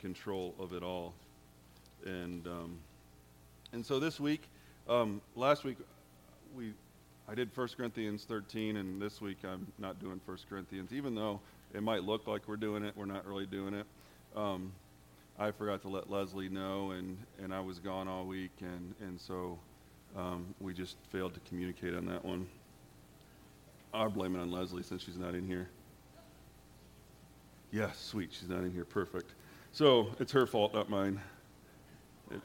control of it all. And um, and so this week, um, last week, we I did 1 Corinthians 13, and this week I'm not doing 1 Corinthians, even though it might look like we're doing it. We're not really doing it. Um, I forgot to let Leslie know, and, and I was gone all week, and, and so um, we just failed to communicate on that one. I'll blame it on Leslie since she's not in here. Yes, yeah, sweet, she's not in here. Perfect. So it's her fault, not mine. It,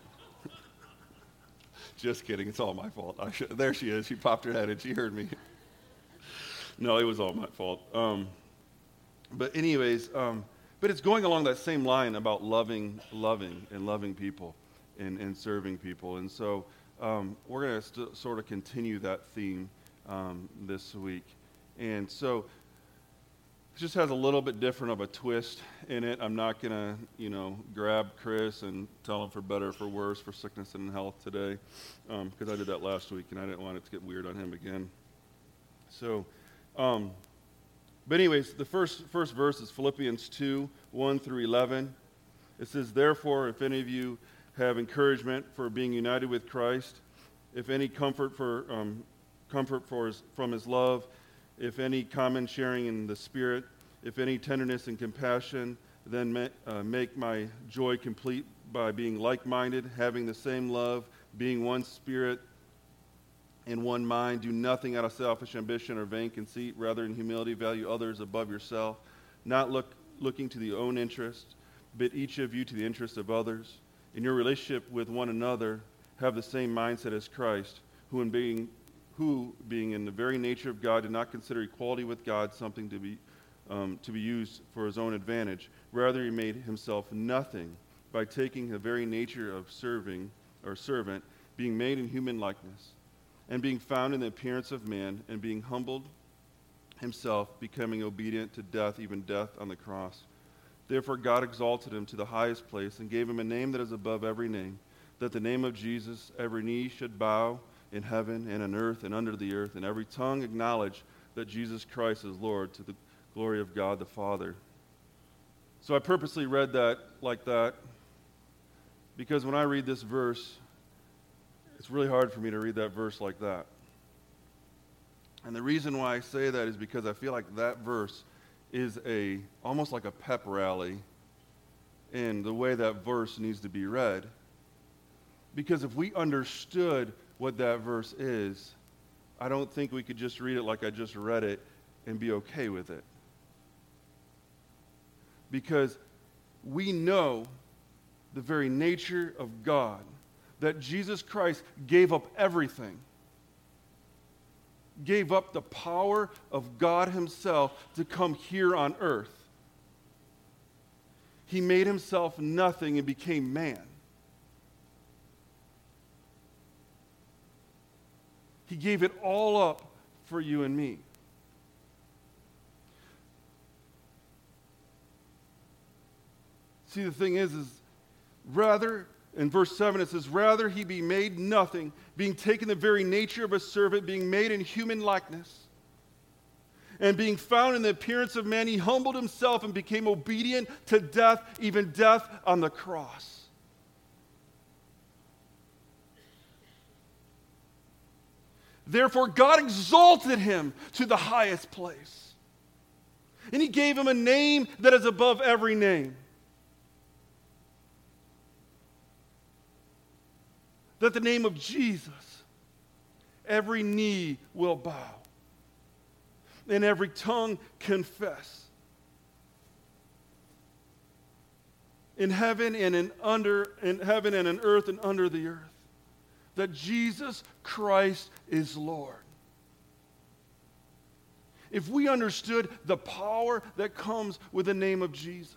just kidding. It's all my fault. Should, there she is. She popped her head and she heard me. no, it was all my fault. Um, but anyways, um, but it's going along that same line about loving, loving, and loving people, and, and serving people. And so um, we're going to st- sort of continue that theme um, this week. And so it just has a little bit different of a twist in it. I'm not going to, you know, grab Chris and tell him for better for worse, for sickness and health today, because um, I did that last week and I didn't want it to get weird on him again. So, um, but anyways, the first first verse is Philippians 2, 1 through 11. It says, Therefore, if any of you have encouragement for being united with Christ, if any comfort for um, comfort for his, from his love, if any common sharing in the Spirit, if any tenderness and compassion, then uh, make my joy complete by being like minded, having the same love, being one spirit and one mind. Do nothing out of selfish ambition or vain conceit. Rather, in humility, value others above yourself, not look, looking to the own interest, but each of you to the interest of others. In your relationship with one another, have the same mindset as Christ, who, in being who, being in the very nature of God, did not consider equality with God something to be, um, to be used for his own advantage. Rather, he made himself nothing by taking the very nature of serving or servant, being made in human likeness, and being found in the appearance of man, and being humbled himself, becoming obedient to death, even death on the cross. Therefore, God exalted him to the highest place and gave him a name that is above every name, that the name of Jesus every knee should bow in heaven and on earth and under the earth, and every tongue acknowledge that Jesus Christ is Lord to the glory of God the Father. So I purposely read that like that because when I read this verse, it's really hard for me to read that verse like that. And the reason why I say that is because I feel like that verse is a almost like a pep rally in the way that verse needs to be read. Because if we understood what that verse is, I don't think we could just read it like I just read it and be okay with it. Because we know the very nature of God, that Jesus Christ gave up everything, gave up the power of God Himself to come here on earth. He made Himself nothing and became man. He gave it all up for you and me. See, the thing is, is rather, in verse 7, it says, Rather he be made nothing, being taken the very nature of a servant, being made in human likeness. And being found in the appearance of man, he humbled himself and became obedient to death, even death on the cross. Therefore, God exalted him to the highest place. And he gave him a name that is above every name. That the name of Jesus, every knee will bow, and every tongue confess. In heaven and in under in heaven and in earth and under the earth that Jesus Christ is Lord. If we understood the power that comes with the name of Jesus,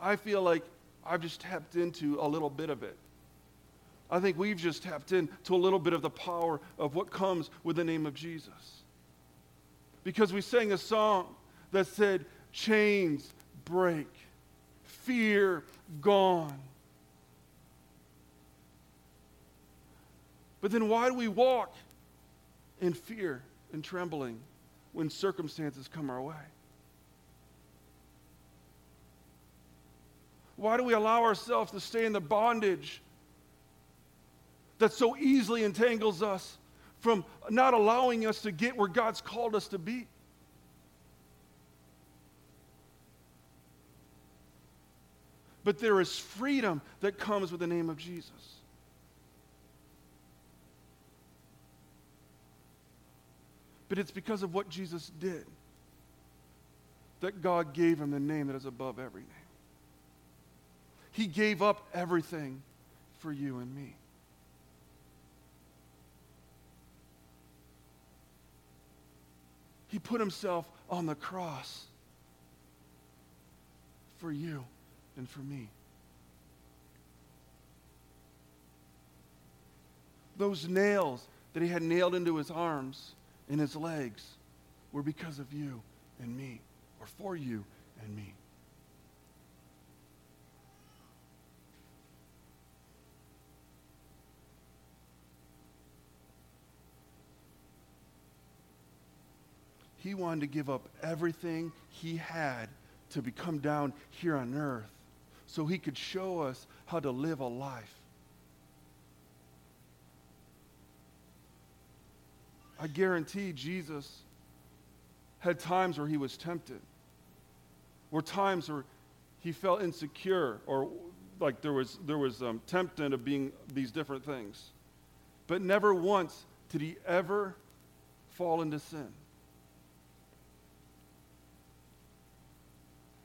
I feel like I've just tapped into a little bit of it. I think we've just tapped into a little bit of the power of what comes with the name of Jesus. Because we sang a song that said, Chains break, fear gone. But then why do we walk in fear and trembling when circumstances come our way? Why do we allow ourselves to stay in the bondage that so easily entangles us from not allowing us to get where God's called us to be? But there is freedom that comes with the name of Jesus. But it's because of what Jesus did that God gave him the name that is above every name. He gave up everything for you and me. He put himself on the cross for you and for me. Those nails that he had nailed into his arms and his legs were because of you and me, or for you and me. He wanted to give up everything he had to become down here on earth so he could show us how to live a life. I guarantee Jesus had times where he was tempted, were times where he felt insecure or like there was, there was um, tempted of being these different things. But never once did he ever fall into sin.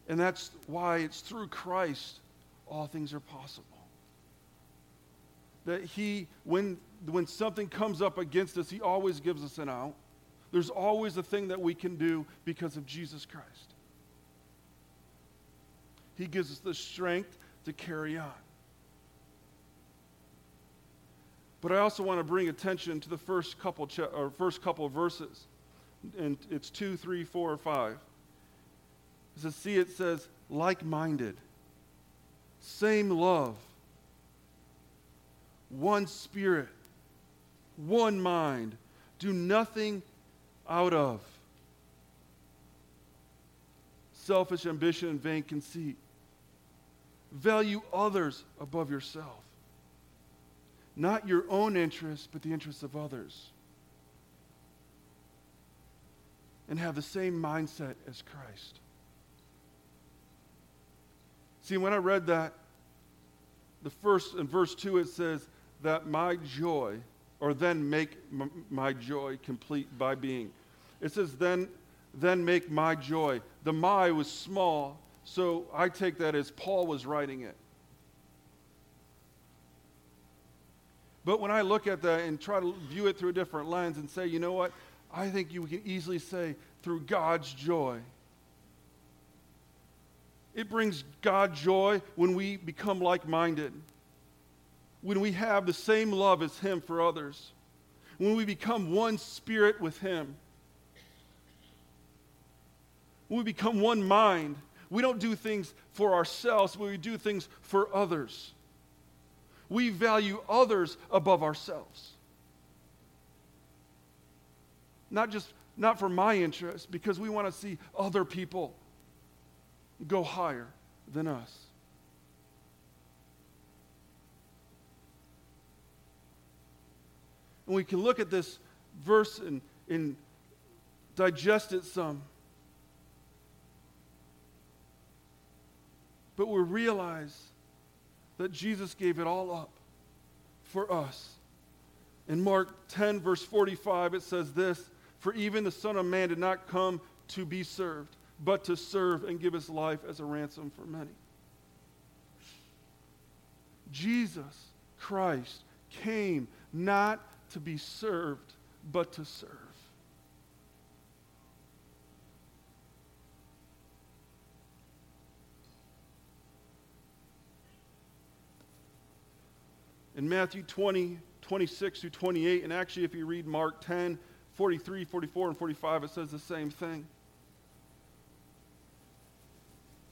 And that's why it's through Christ all things are possible. That He, when, when something comes up against us, He always gives us an out. There's always a thing that we can do because of Jesus Christ. He gives us the strength to carry on. But I also want to bring attention to the first couple, or first couple verses. And it's two, three, four, five. It says, see, it says, like minded, same love, one spirit, one mind. Do nothing out of selfish ambition and vain conceit. Value others above yourself. Not your own interests, but the interests of others. And have the same mindset as Christ. See, when I read that, the first in verse 2 it says that my joy, or then make m- my joy complete by being. It says then, then make my joy. The my was small, so I take that as Paul was writing it. But when I look at that and try to view it through a different lens and say, you know what? I think you can easily say through God's joy it brings God joy when we become like minded, when we have the same love as Him for others, when we become one spirit with Him, when we become one mind. We don't do things for ourselves, we do things for others. We value others above ourselves. Not just not for my interest, because we want to see other people go higher than us. And we can look at this verse and, and digest it some. But we realize that Jesus gave it all up for us. In Mark 10, verse 45, it says this For even the Son of Man did not come to be served, but to serve and give his life as a ransom for many. Jesus Christ came not to be served, but to serve. In Matthew 20, 26 through 28, and actually, if you read Mark 10, 43, 44, and 45, it says the same thing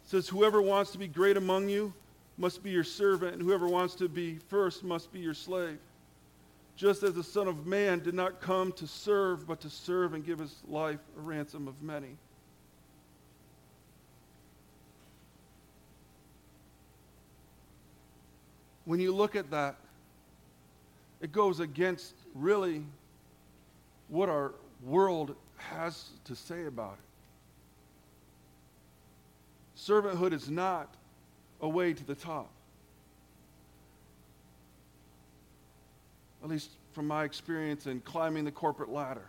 says, Whoever wants to be great among you must be your servant, and whoever wants to be first must be your slave. Just as the Son of Man did not come to serve, but to serve and give his life a ransom of many. when you look at that, it goes against really what our world has to say about it. Servanthood is not a way to the top. At least from my experience in climbing the corporate ladder.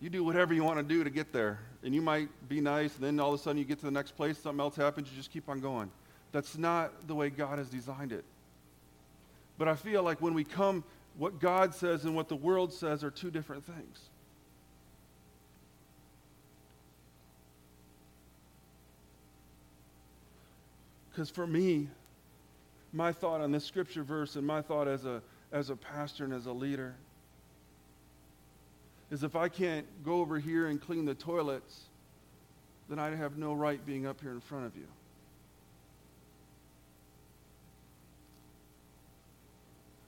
You do whatever you want to do to get there. And you might be nice, and then all of a sudden you get to the next place, something else happens, you just keep on going. That's not the way God has designed it. But I feel like when we come, what God says and what the world says are two different things. Because for me, my thought on this scripture verse and my thought as a, as a pastor and as a leader is if I can't go over here and clean the toilets, then I have no right being up here in front of you.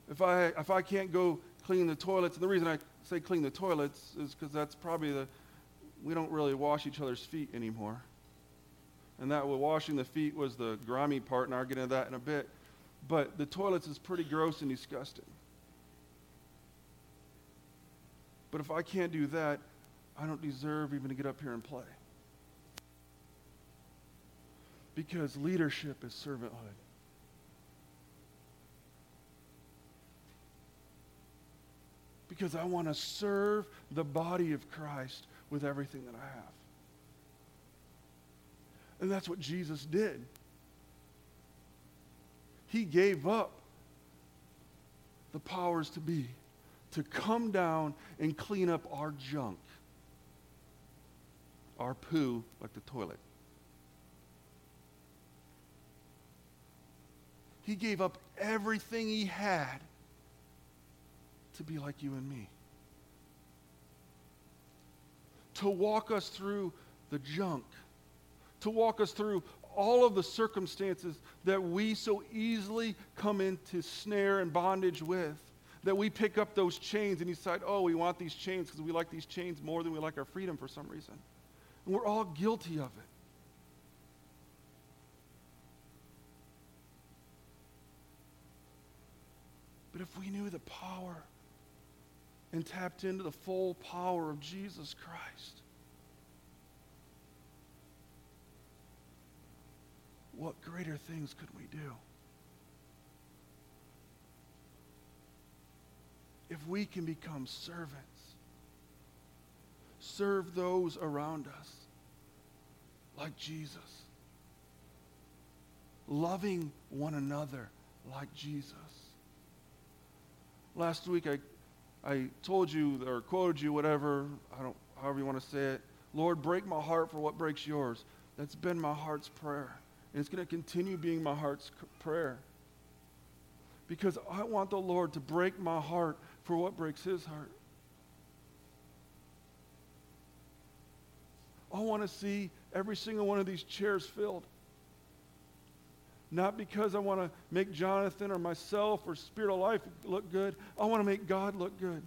If I, if I can't go clean the toilets, and the reason I say clean the toilets is because that's probably the, we don't really wash each other's feet anymore. And that with washing the feet was the grimy part, and I'll get into that in a bit. But the toilets is pretty gross and disgusting. But if I can't do that, I don't deserve even to get up here and play. Because leadership is servanthood. Because I want to serve the body of Christ with everything that I have. And that's what Jesus did. He gave up the powers to be to come down and clean up our junk, our poo, like the toilet. He gave up everything he had to be like you and me. To walk us through the junk, to walk us through all of the circumstances that we so easily come into snare and bondage with that we pick up those chains and decide, oh, we want these chains because we like these chains more than we like our freedom for some reason. And we're all guilty of it. But if we knew the power and tapped into the full power of Jesus Christ, what greater things could we do? if we can become servants, serve those around us like Jesus, loving one another like Jesus. Last week I, I told you or quoted you, whatever, I don't, however you want to say it. Lord, break my heart for what breaks yours. That's been my heart's prayer. And it's going to continue being my heart's prayer. Because I want the Lord to break my heart for what breaks his heart. I want to see every single one of these chairs filled. Not because I want to make Jonathan or myself or Spirit of Life look good. I want to make God look good.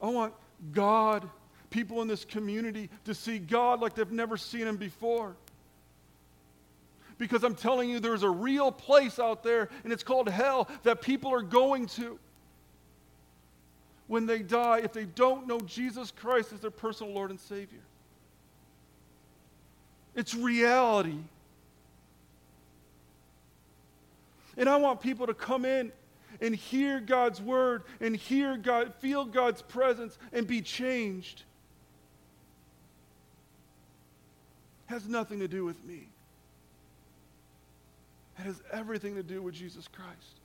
I want God, people in this community, to see God like they've never seen Him before because I'm telling you, there's a real place out there, and it's called hell, that people are going to when they die if they don't know Jesus Christ as their personal Lord and Savior. It's reality. And I want people to come in and hear God's word and hear God, feel God's presence and be changed. Has nothing to do with me. It has everything to do with Jesus Christ.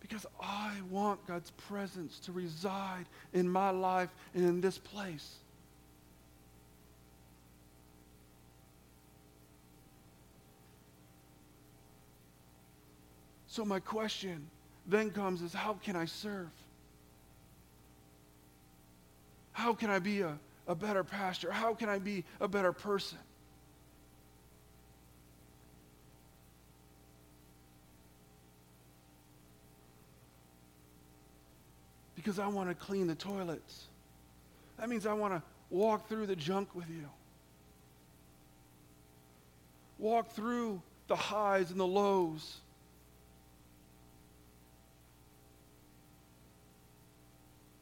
Because I want God's presence to reside in my life and in this place. So, my question then comes is how can I serve? How can I be a, a better pastor? How can I be a better person? Because I want to clean the toilets. That means I want to walk through the junk with you. Walk through the highs and the lows.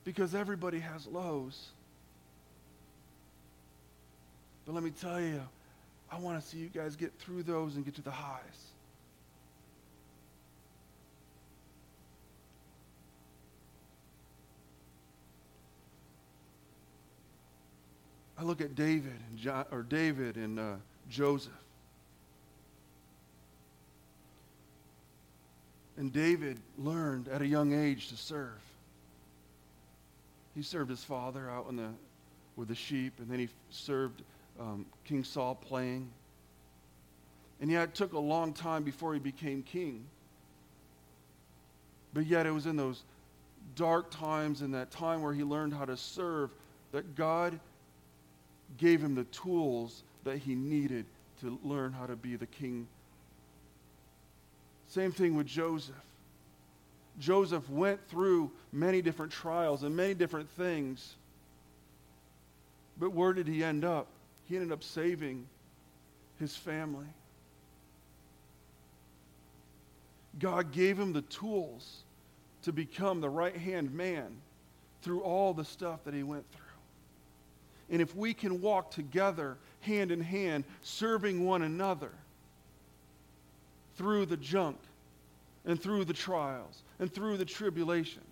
Because everybody has lows. But let me tell you, I want to see you guys get through those and get to the highs. I look at David and or David and uh, Joseph. And David learned at a young age to serve. He served his father out in the, with the sheep, and then he served um, King Saul playing. And yet it took a long time before he became king. But yet it was in those dark times, in that time where he learned how to serve, that God gave him the tools that he needed to learn how to be the king. Same thing with Joseph. Joseph went through many different trials and many different things. But where did he end up? He ended up saving his family. God gave him the tools to become the right hand man through all the stuff that he went through. And if we can walk together, hand in hand, serving one another through the junk and through the trials and through the tribulation,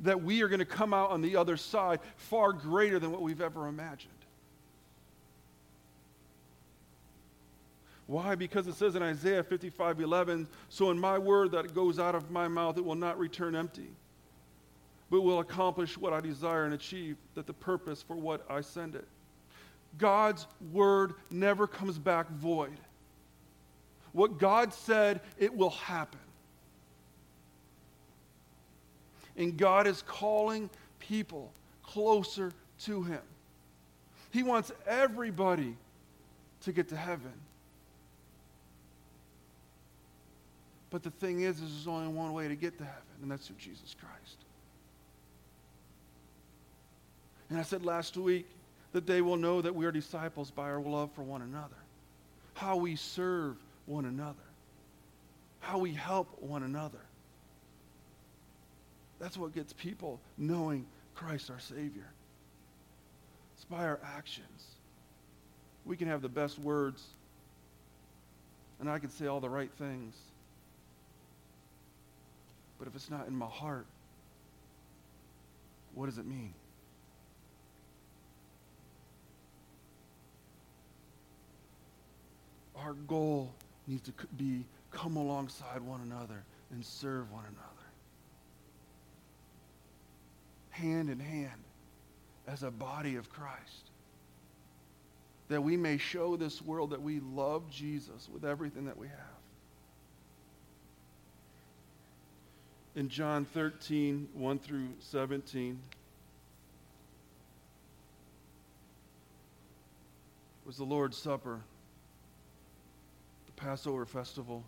that we are going to come out on the other side far greater than what we've ever imagined. Why? Because it says in Isaiah 55 11, so in my word that goes out of my mouth, it will not return empty but will accomplish what I desire and achieve that the purpose for what I send it. God's word never comes back void. What God said, it will happen. And God is calling people closer to Him. He wants everybody to get to heaven. But the thing is, there's only one way to get to heaven, and that's through Jesus Christ. And I said last week that they will know that we are disciples by our love for one another, how we serve one another, how we help one another. That's what gets people knowing Christ our Savior. It's by our actions. We can have the best words, and I can say all the right things. But if it's not in my heart, what does it mean? our goal needs to be come alongside one another and serve one another. Hand in hand as a body of Christ. That we may show this world that we love Jesus with everything that we have. In John 13, 1 through 17, was the Lord's Supper. The Passover festival.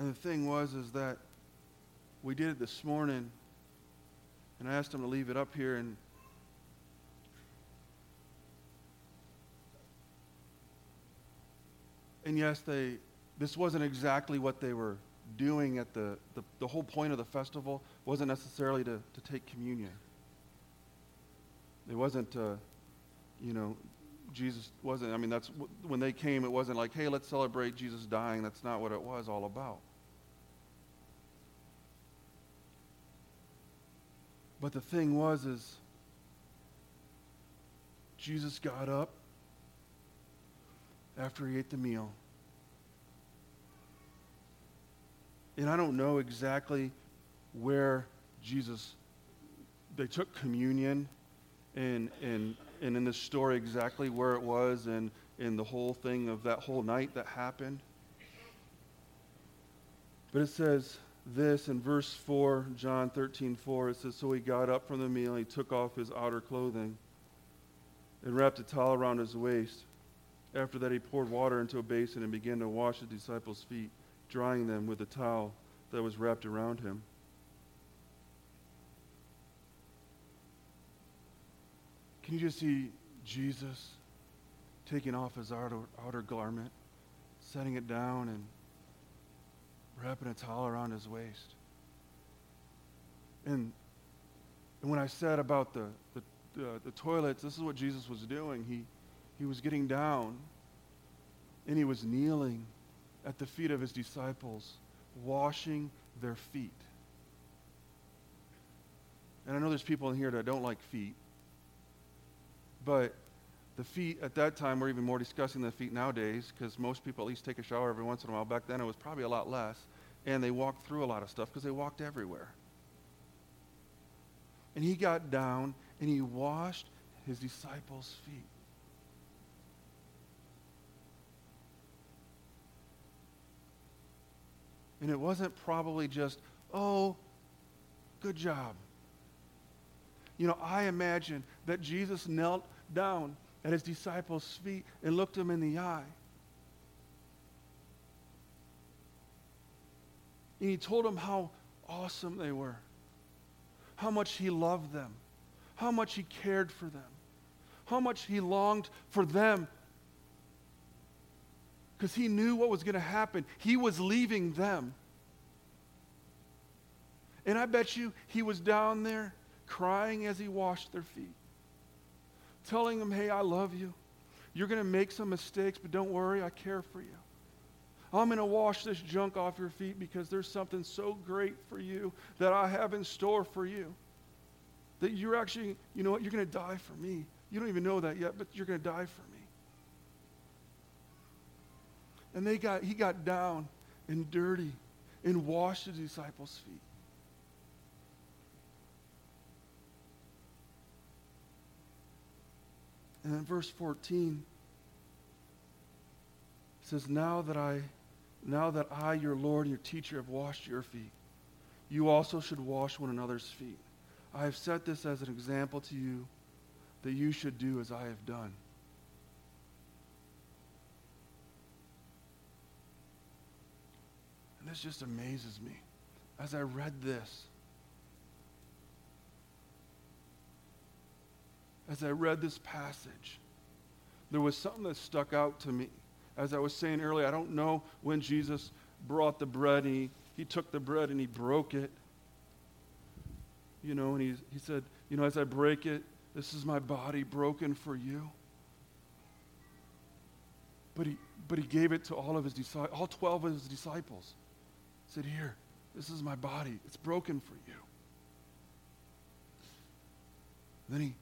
And the thing was is that we did it this morning, and I asked them to leave it up here, and and yes, they this wasn't exactly what they were doing at the, the, the whole point of the festival wasn't necessarily to, to take communion. It wasn't, uh, you know, Jesus wasn't, I mean, that's when they came, it wasn't like, hey, let's celebrate Jesus dying. That's not what it was all about. But the thing was, is Jesus got up after he ate the meal. And I don't know exactly where Jesus, they took communion and, and, and in this story exactly where it was and, and the whole thing of that whole night that happened. But it says this in verse 4, John 13, 4. It says, So he got up from the meal, he took off his outer clothing and wrapped a towel around his waist. After that, he poured water into a basin and began to wash his disciples' feet, drying them with the towel that was wrapped around him. Can you just see Jesus taking off his outer, outer garment, setting it down, and wrapping a towel around his waist? And, and when I said about the, the, the, the toilets, this is what Jesus was doing. He, he was getting down and he was kneeling at the feet of his disciples, washing their feet. And I know there's people in here that don't like feet, but the feet at that time were even more disgusting than the feet nowadays because most people at least take a shower every once in a while. Back then it was probably a lot less. And they walked through a lot of stuff because they walked everywhere. And he got down and he washed his disciples' feet. And it wasn't probably just, oh, good job. You know, I imagine that Jesus knelt down at his disciples' feet and looked them in the eye. And he told them how awesome they were, how much he loved them, how much he cared for them, how much he longed for them because he knew what was going to happen. He was leaving them. And I bet you he was down there crying as he washed their feet, telling them, hey, I love you. You're going to make some mistakes, but don't worry, I care for you. I'm going to wash this junk off your feet because there's something so great for you that I have in store for you. That you're actually, you know what, you're going to die for me. You don't even know that yet, but you're going to die for me. And they got, he got down and dirty and washed the disciples' feet. And then verse 14 says, Now that I, now that I, your Lord and your teacher, have washed your feet, you also should wash one another's feet. I have set this as an example to you that you should do as I have done. And this just amazes me. As I read this, as I read this passage, there was something that stuck out to me. As I was saying earlier, I don't know when Jesus brought the bread and he, he took the bread and he broke it. You know, and he, he said, You know, as I break it, this is my body broken for you. But he, but he gave it to all of his disciples, all 12 of his disciples said, Here, this is my body. It's broken for you. then he,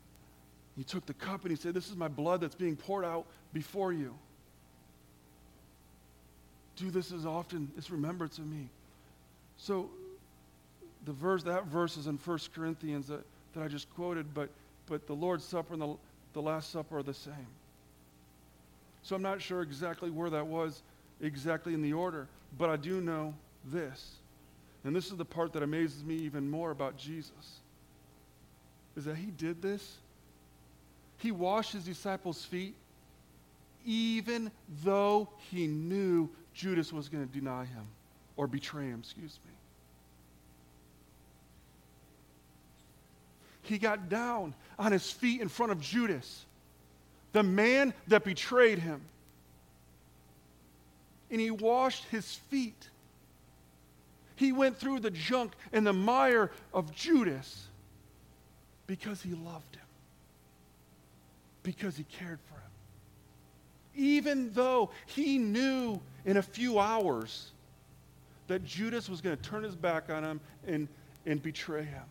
he took the cup and he said, This is my blood that's being poured out before you. Do this as often as remembrance of me. So the verse, that verse is in 1 Corinthians that, that I just quoted, but, but the Lord's Supper and the, the Last Supper are the same. So I'm not sure exactly where that was exactly in the order, but I do know this, and this is the part that amazes me even more about Jesus, is that he did this. He washed his disciples' feet even though he knew Judas was going to deny him or betray him, excuse me. He got down on his feet in front of Judas, the man that betrayed him. And he washed his feet. He went through the junk and the mire of Judas because he loved him, because he cared for him. Even though he knew in a few hours that Judas was going to turn his back on him and, and betray him.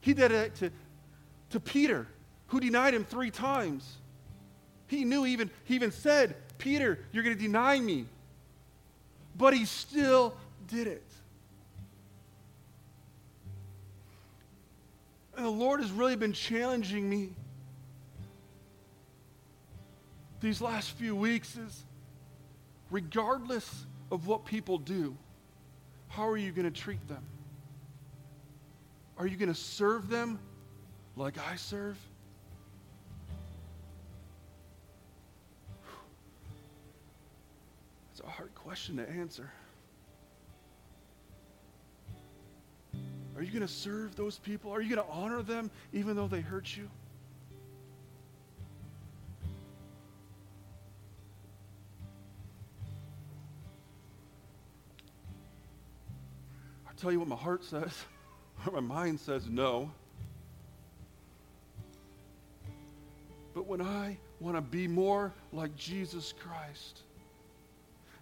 He did it to, to Peter, who denied him three times. He knew even, he even said, Peter, you're going to deny me. But he still did it. And the Lord has really been challenging me these last few weeks is regardless of what people do, how are you going to treat them? Are you going to serve them like I serve? It's a hard question to answer. Are you going to serve those people? Are you going to honor them even though they hurt you? I'll tell you what my heart says, my mind says no. But when I want to be more like Jesus Christ,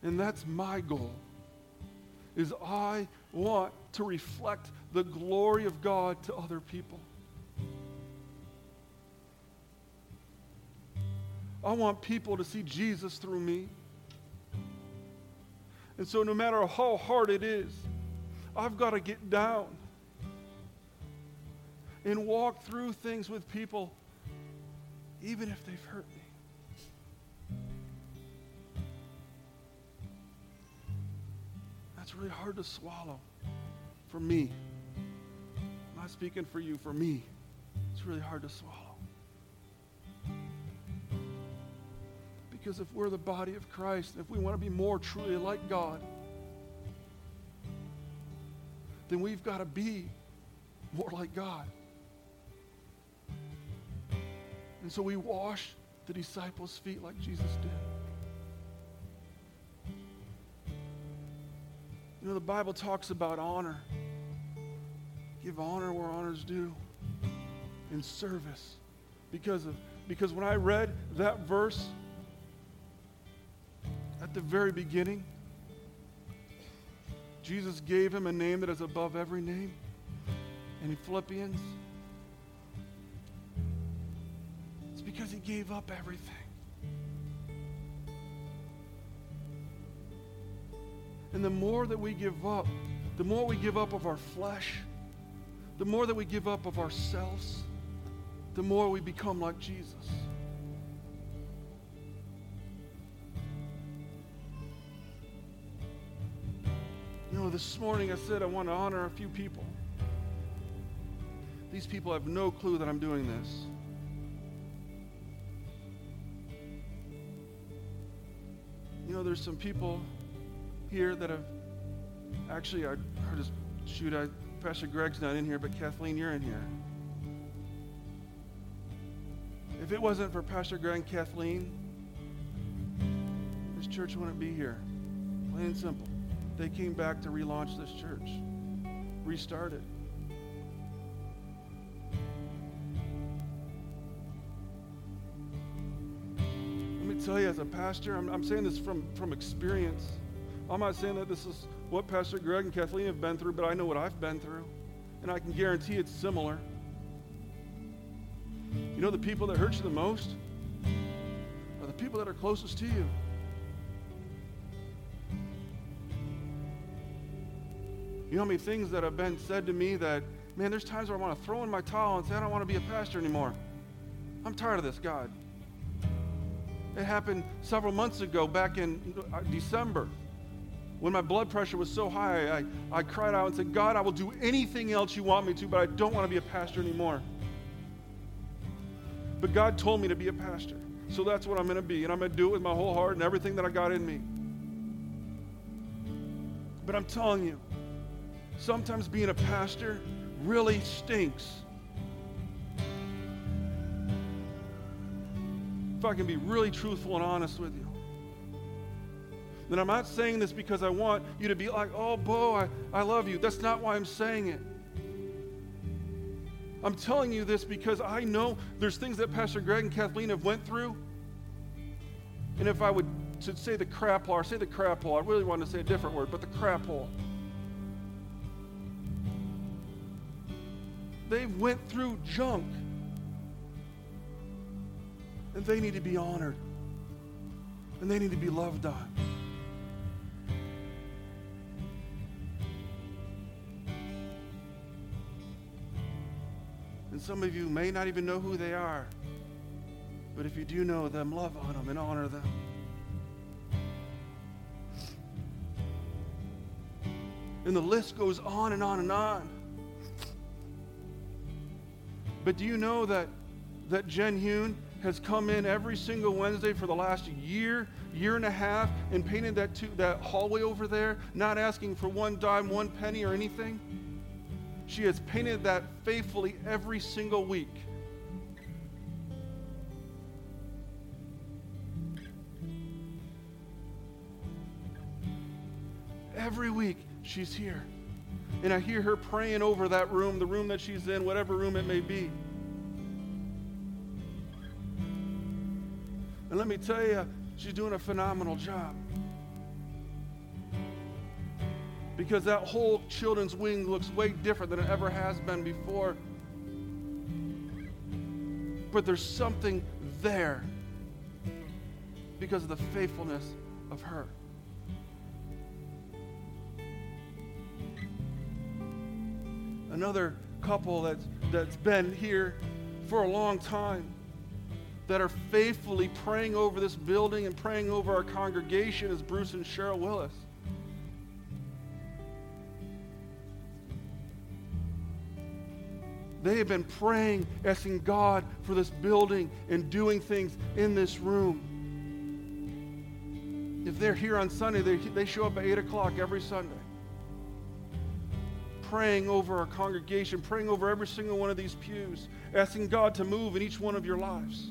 and that's my goal, is I want to reflect the glory of God to other people. I want people to see Jesus through me. And so, no matter how hard it is, I've got to get down and walk through things with people, even if they've hurt me. That's really hard to swallow for me. Not speaking for you, for me. It's really hard to swallow. Because if we're the body of Christ, if we want to be more truly like God, then we've got to be more like God. And so we wash the disciples' feet like Jesus did. You know, the Bible talks about honor. Give honor where honor's due in service. Because, of, because when I read that verse at the very beginning, Jesus gave him a name that is above every name. And in Philippians, it's because he gave up everything. And the more that we give up, the more we give up of our flesh, the more that we give up of ourselves, the more we become like Jesus. You know, this morning I said I want to honor a few people. These people have no clue that I'm doing this. You know, there's some people here that have actually, I, I just shoot, I, Pastor Greg's not in here, but Kathleen, you're in here. If it wasn't for Pastor Greg and Kathleen, this church wouldn't be here. Plain and simple. They came back to relaunch this church, restart it. Let me tell you, as a pastor, I'm, I'm saying this from, from experience. I'm not saying that this is what Pastor Greg and Kathleen have been through, but I know what I've been through. And I can guarantee it's similar. You know the people that hurt you the most are the people that are closest to you. You know how many things that have been said to me that, man, there's times where I want to throw in my towel and say, I don't want to be a pastor anymore. I'm tired of this, God. It happened several months ago, back in uh, December. When my blood pressure was so high, I, I cried out and said, God, I will do anything else you want me to, but I don't want to be a pastor anymore. But God told me to be a pastor. So that's what I'm going to be. And I'm going to do it with my whole heart and everything that I got in me. But I'm telling you, sometimes being a pastor really stinks. If I can be really truthful and honest with you. Then I'm not saying this because I want you to be like, oh, Bo, I, I love you. That's not why I'm saying it. I'm telling you this because I know there's things that Pastor Greg and Kathleen have went through. And if I would to say the crap hole, or say the crap hole, I really want to say a different word, but the crap hole. They went through junk. And they need to be honored. And they need to be loved on. Some of you may not even know who they are. But if you do know them, love on them and honor them. And the list goes on and on and on. But do you know that, that Jen Hune has come in every single Wednesday for the last year, year and a half, and painted that, that hallway over there, not asking for one dime, one penny, or anything. She has painted that faithfully every single week. Every week, she's here. And I hear her praying over that room, the room that she's in, whatever room it may be. And let me tell you, she's doing a phenomenal job. Because that whole children's wing looks way different than it ever has been before. But there's something there because of the faithfulness of her. Another couple that's, that's been here for a long time that are faithfully praying over this building and praying over our congregation is Bruce and Cheryl Willis. They have been praying, asking God for this building and doing things in this room. If they're here on Sunday, they, they show up at 8 o'clock every Sunday. Praying over our congregation, praying over every single one of these pews, asking God to move in each one of your lives.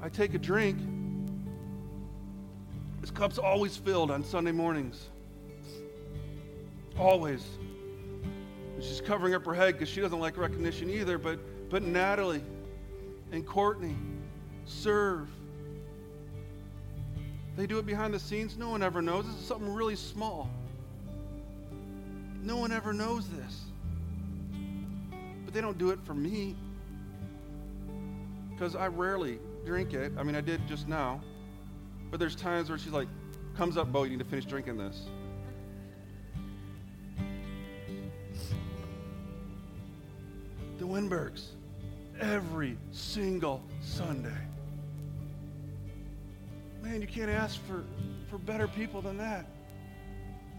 I take a drink. This cup's always filled on Sunday mornings. Always. She's covering up her head because she doesn't like recognition either. But, but Natalie and Courtney serve. They do it behind the scenes. No one ever knows. This is something really small. No one ever knows this. But they don't do it for me. Because I rarely drink it. I mean, I did just now. But there's times where she's like, comes up, Bo, you need to finish drinking this. The Winbergs, every single Sunday. Man, you can't ask for, for better people than that.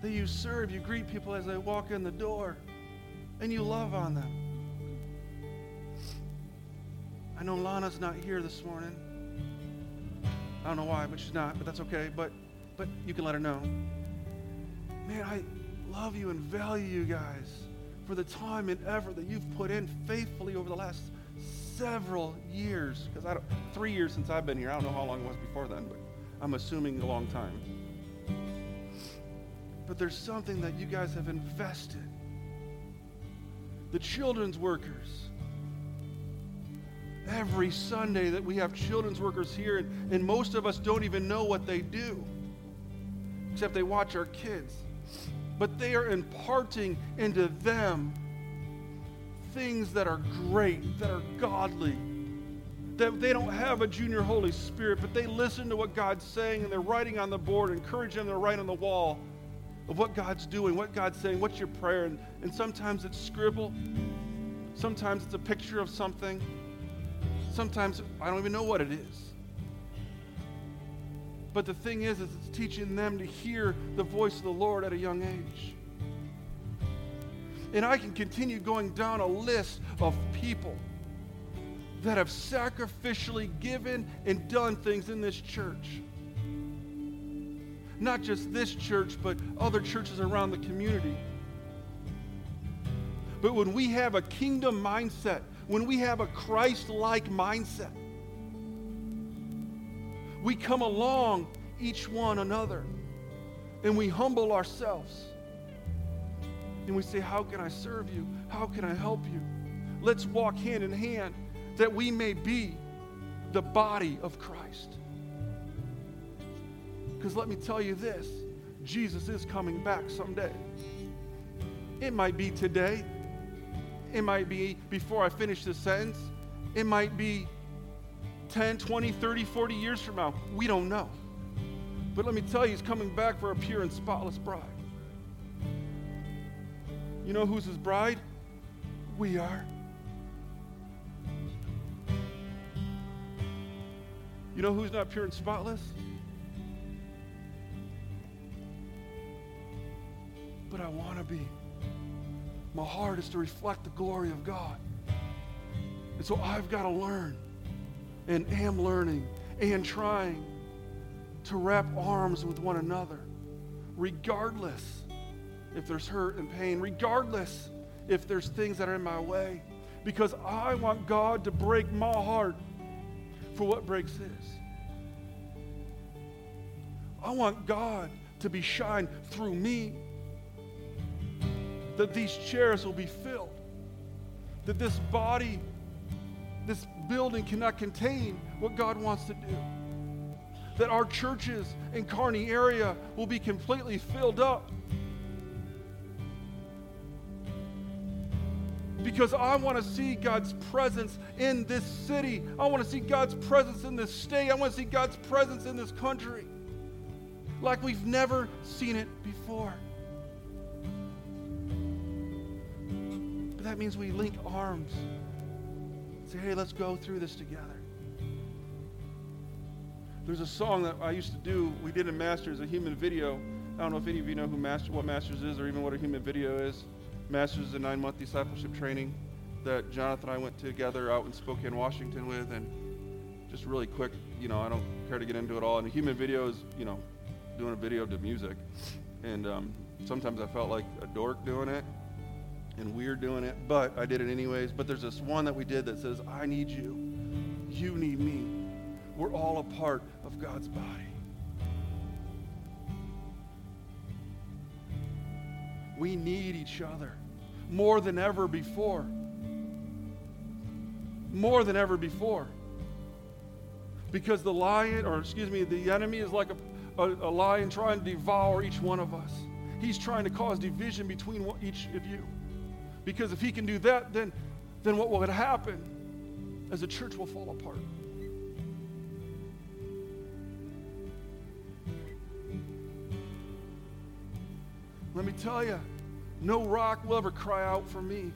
That you serve, you greet people as they walk in the door, and you love on them. I know Lana's not here this morning. I don't know why, but she's not, but that's okay. But but you can let her know. Man, I love you and value you guys for the time and effort that you've put in faithfully over the last several years. Because I don't three years since I've been here. I don't know how long it was before then, but I'm assuming a long time. But there's something that you guys have invested. The children's workers every Sunday that we have children's workers here, and, and most of us don't even know what they do, except they watch our kids. But they are imparting into them things that are great, that are godly, that they don't have a junior Holy Spirit, but they listen to what God's saying and they're writing on the board, encouraging them to write on the wall of what God's doing, what God's saying, what's your prayer. And, and sometimes it's scribble, sometimes it's a picture of something sometimes I don't even know what it is. But the thing is, is it's teaching them to hear the voice of the Lord at a young age. And I can continue going down a list of people that have sacrificially given and done things in this church. Not just this church, but other churches around the community. But when we have a kingdom mindset, when we have a Christ like mindset, we come along each one another and we humble ourselves and we say, How can I serve you? How can I help you? Let's walk hand in hand that we may be the body of Christ. Because let me tell you this Jesus is coming back someday. It might be today, it might be before I finish this sentence. It might be 10, 20, 30, 40 years from now. We don't know. But let me tell you, he's coming back for a pure and spotless bride. You know who's his bride? We are. You know who's not pure and spotless? but I want to be. My heart is to reflect the glory of God. And so I've got to learn and am learning and trying to wrap arms with one another, regardless if there's hurt and pain, regardless if there's things that are in my way, because I want God to break my heart for what breaks His. I want God to be shined through me, that these chairs will be filled, that this body, this building cannot contain what God wants to do that our churches in Kearney area will be completely filled up. Because I want to see God's presence in this city. I want to see God's presence in this state. I want to see God's presence in this country like we've never seen it before. That means we link arms. Say, hey, let's go through this together. There's a song that I used to do, we did in Masters, a human video. I don't know if any of you know who Master, what Masters is or even what a human video is. Masters is a nine month discipleship training that Jonathan and I went together out in Spokane, Washington with. And just really quick, you know, I don't care to get into it all. And a human video is, you know, doing a video to music. And um, sometimes I felt like a dork doing it and we're doing it, but I did it anyways. But there's this one that we did that says, I need you, you need me. We're all a part of God's body. We need each other more than ever before. More than ever before. Because the lion, or excuse me, the enemy is like a, a, a lion trying to devour each one of us. He's trying to cause division between each of you. Because if he can do that, then, then what will happen? As the church will fall apart. Let me tell you, no rock will ever cry out for me.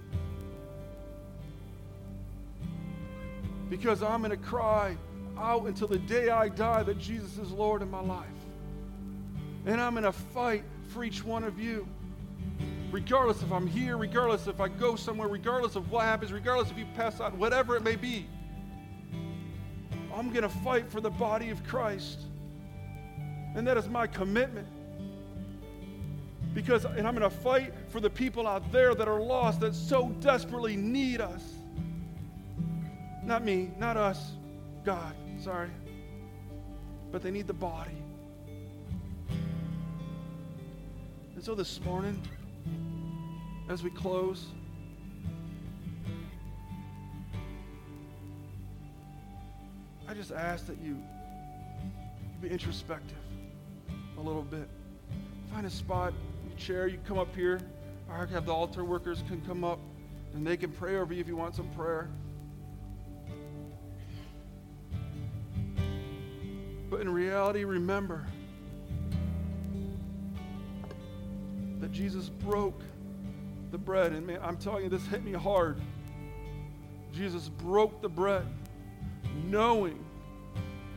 Because I'm going to cry out until the day I die that Jesus is Lord in my life. And I'm going to fight for each one of you. Regardless if I'm here, regardless if I go somewhere, regardless of what happens, regardless if you pass out, whatever it may be. I'm going to fight for the body of Christ. And that is my commitment because and I'm going to fight for the people out there that are lost that so desperately need us. Not me, not us, God, sorry. But they need the body. And so this morning, as we close, I just ask that you be introspective a little bit. Find a spot you chair, you come up here. Or have the altar workers can come up and they can pray over you if you want some prayer. But in reality, remember Jesus broke the bread. And man, I'm telling you, this hit me hard. Jesus broke the bread knowing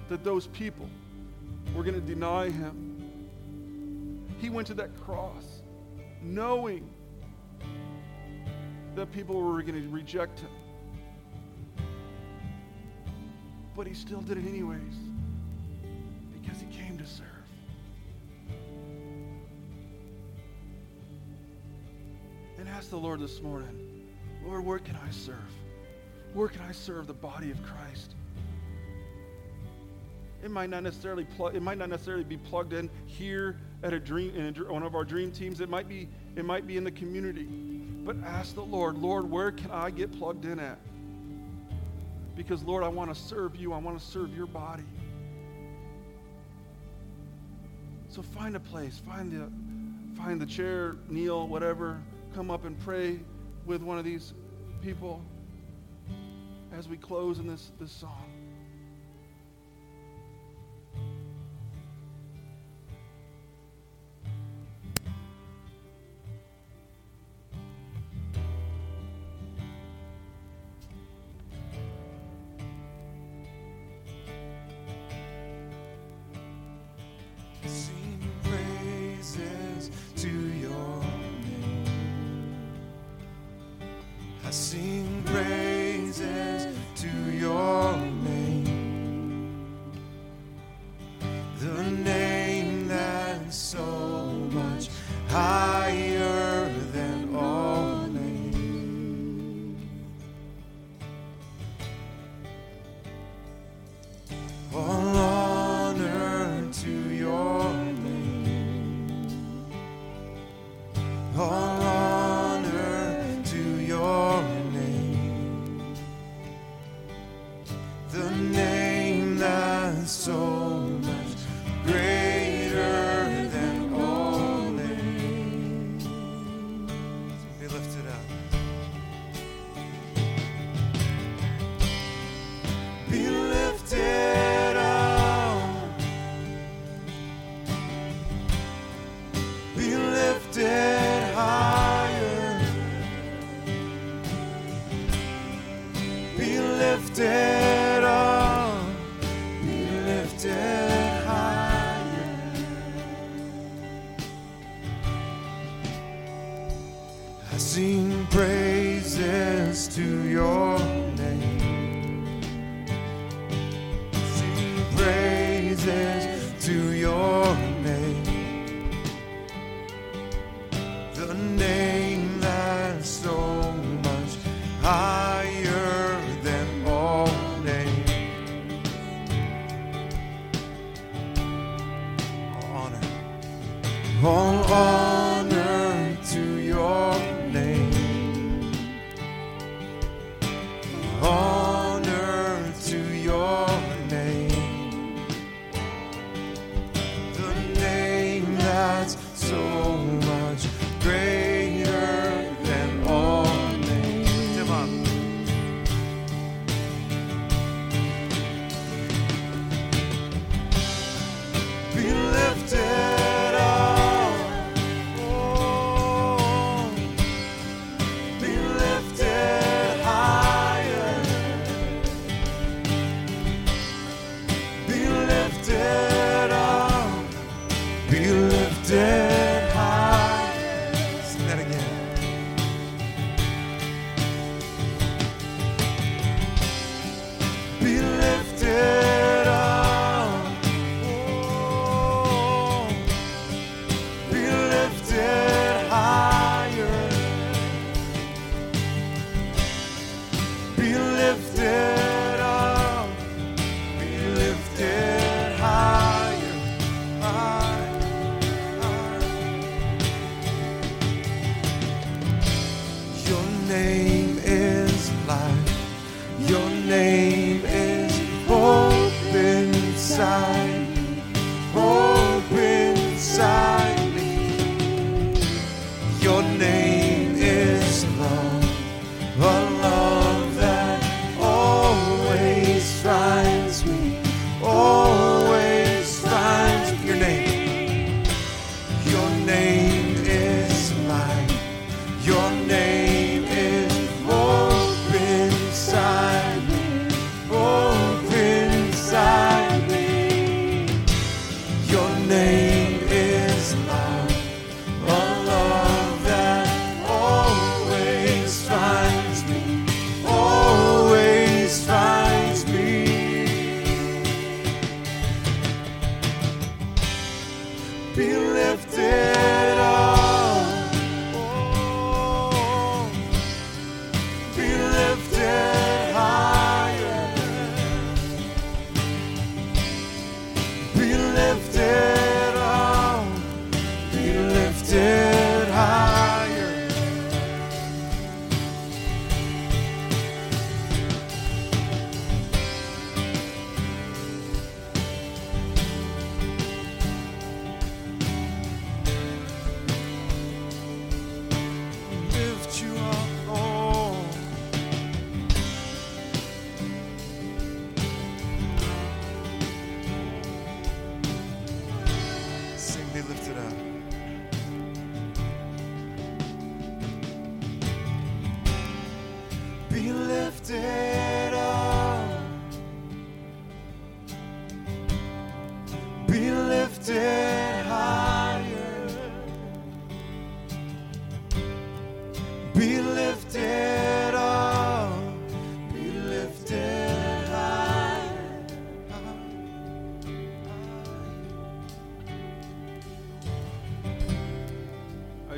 that those people were going to deny him. He went to that cross knowing that people were going to reject him. But he still did it anyways ask the Lord this morning, Lord, where can I serve? Where can I serve the body of Christ? It might not necessarily plug, it might not necessarily be plugged in here at a dream in a, one of our dream teams. It might be it might be in the community. But ask the Lord, Lord, where can I get plugged in at? Because Lord, I want to serve you. I want to serve your body. So find a place, find the find the chair, kneel, whatever, come up and pray with one of these people as we close in this, this song.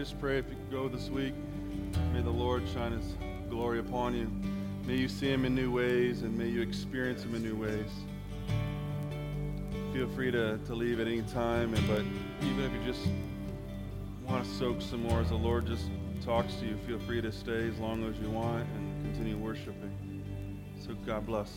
Just pray if you go this week, may the Lord shine His glory upon you. May you see Him in new ways and may you experience Him in new ways. Feel free to, to leave at any time, and but even if you just want to soak some more as the Lord just talks to you, feel free to stay as long as you want and continue worshiping. So God bless.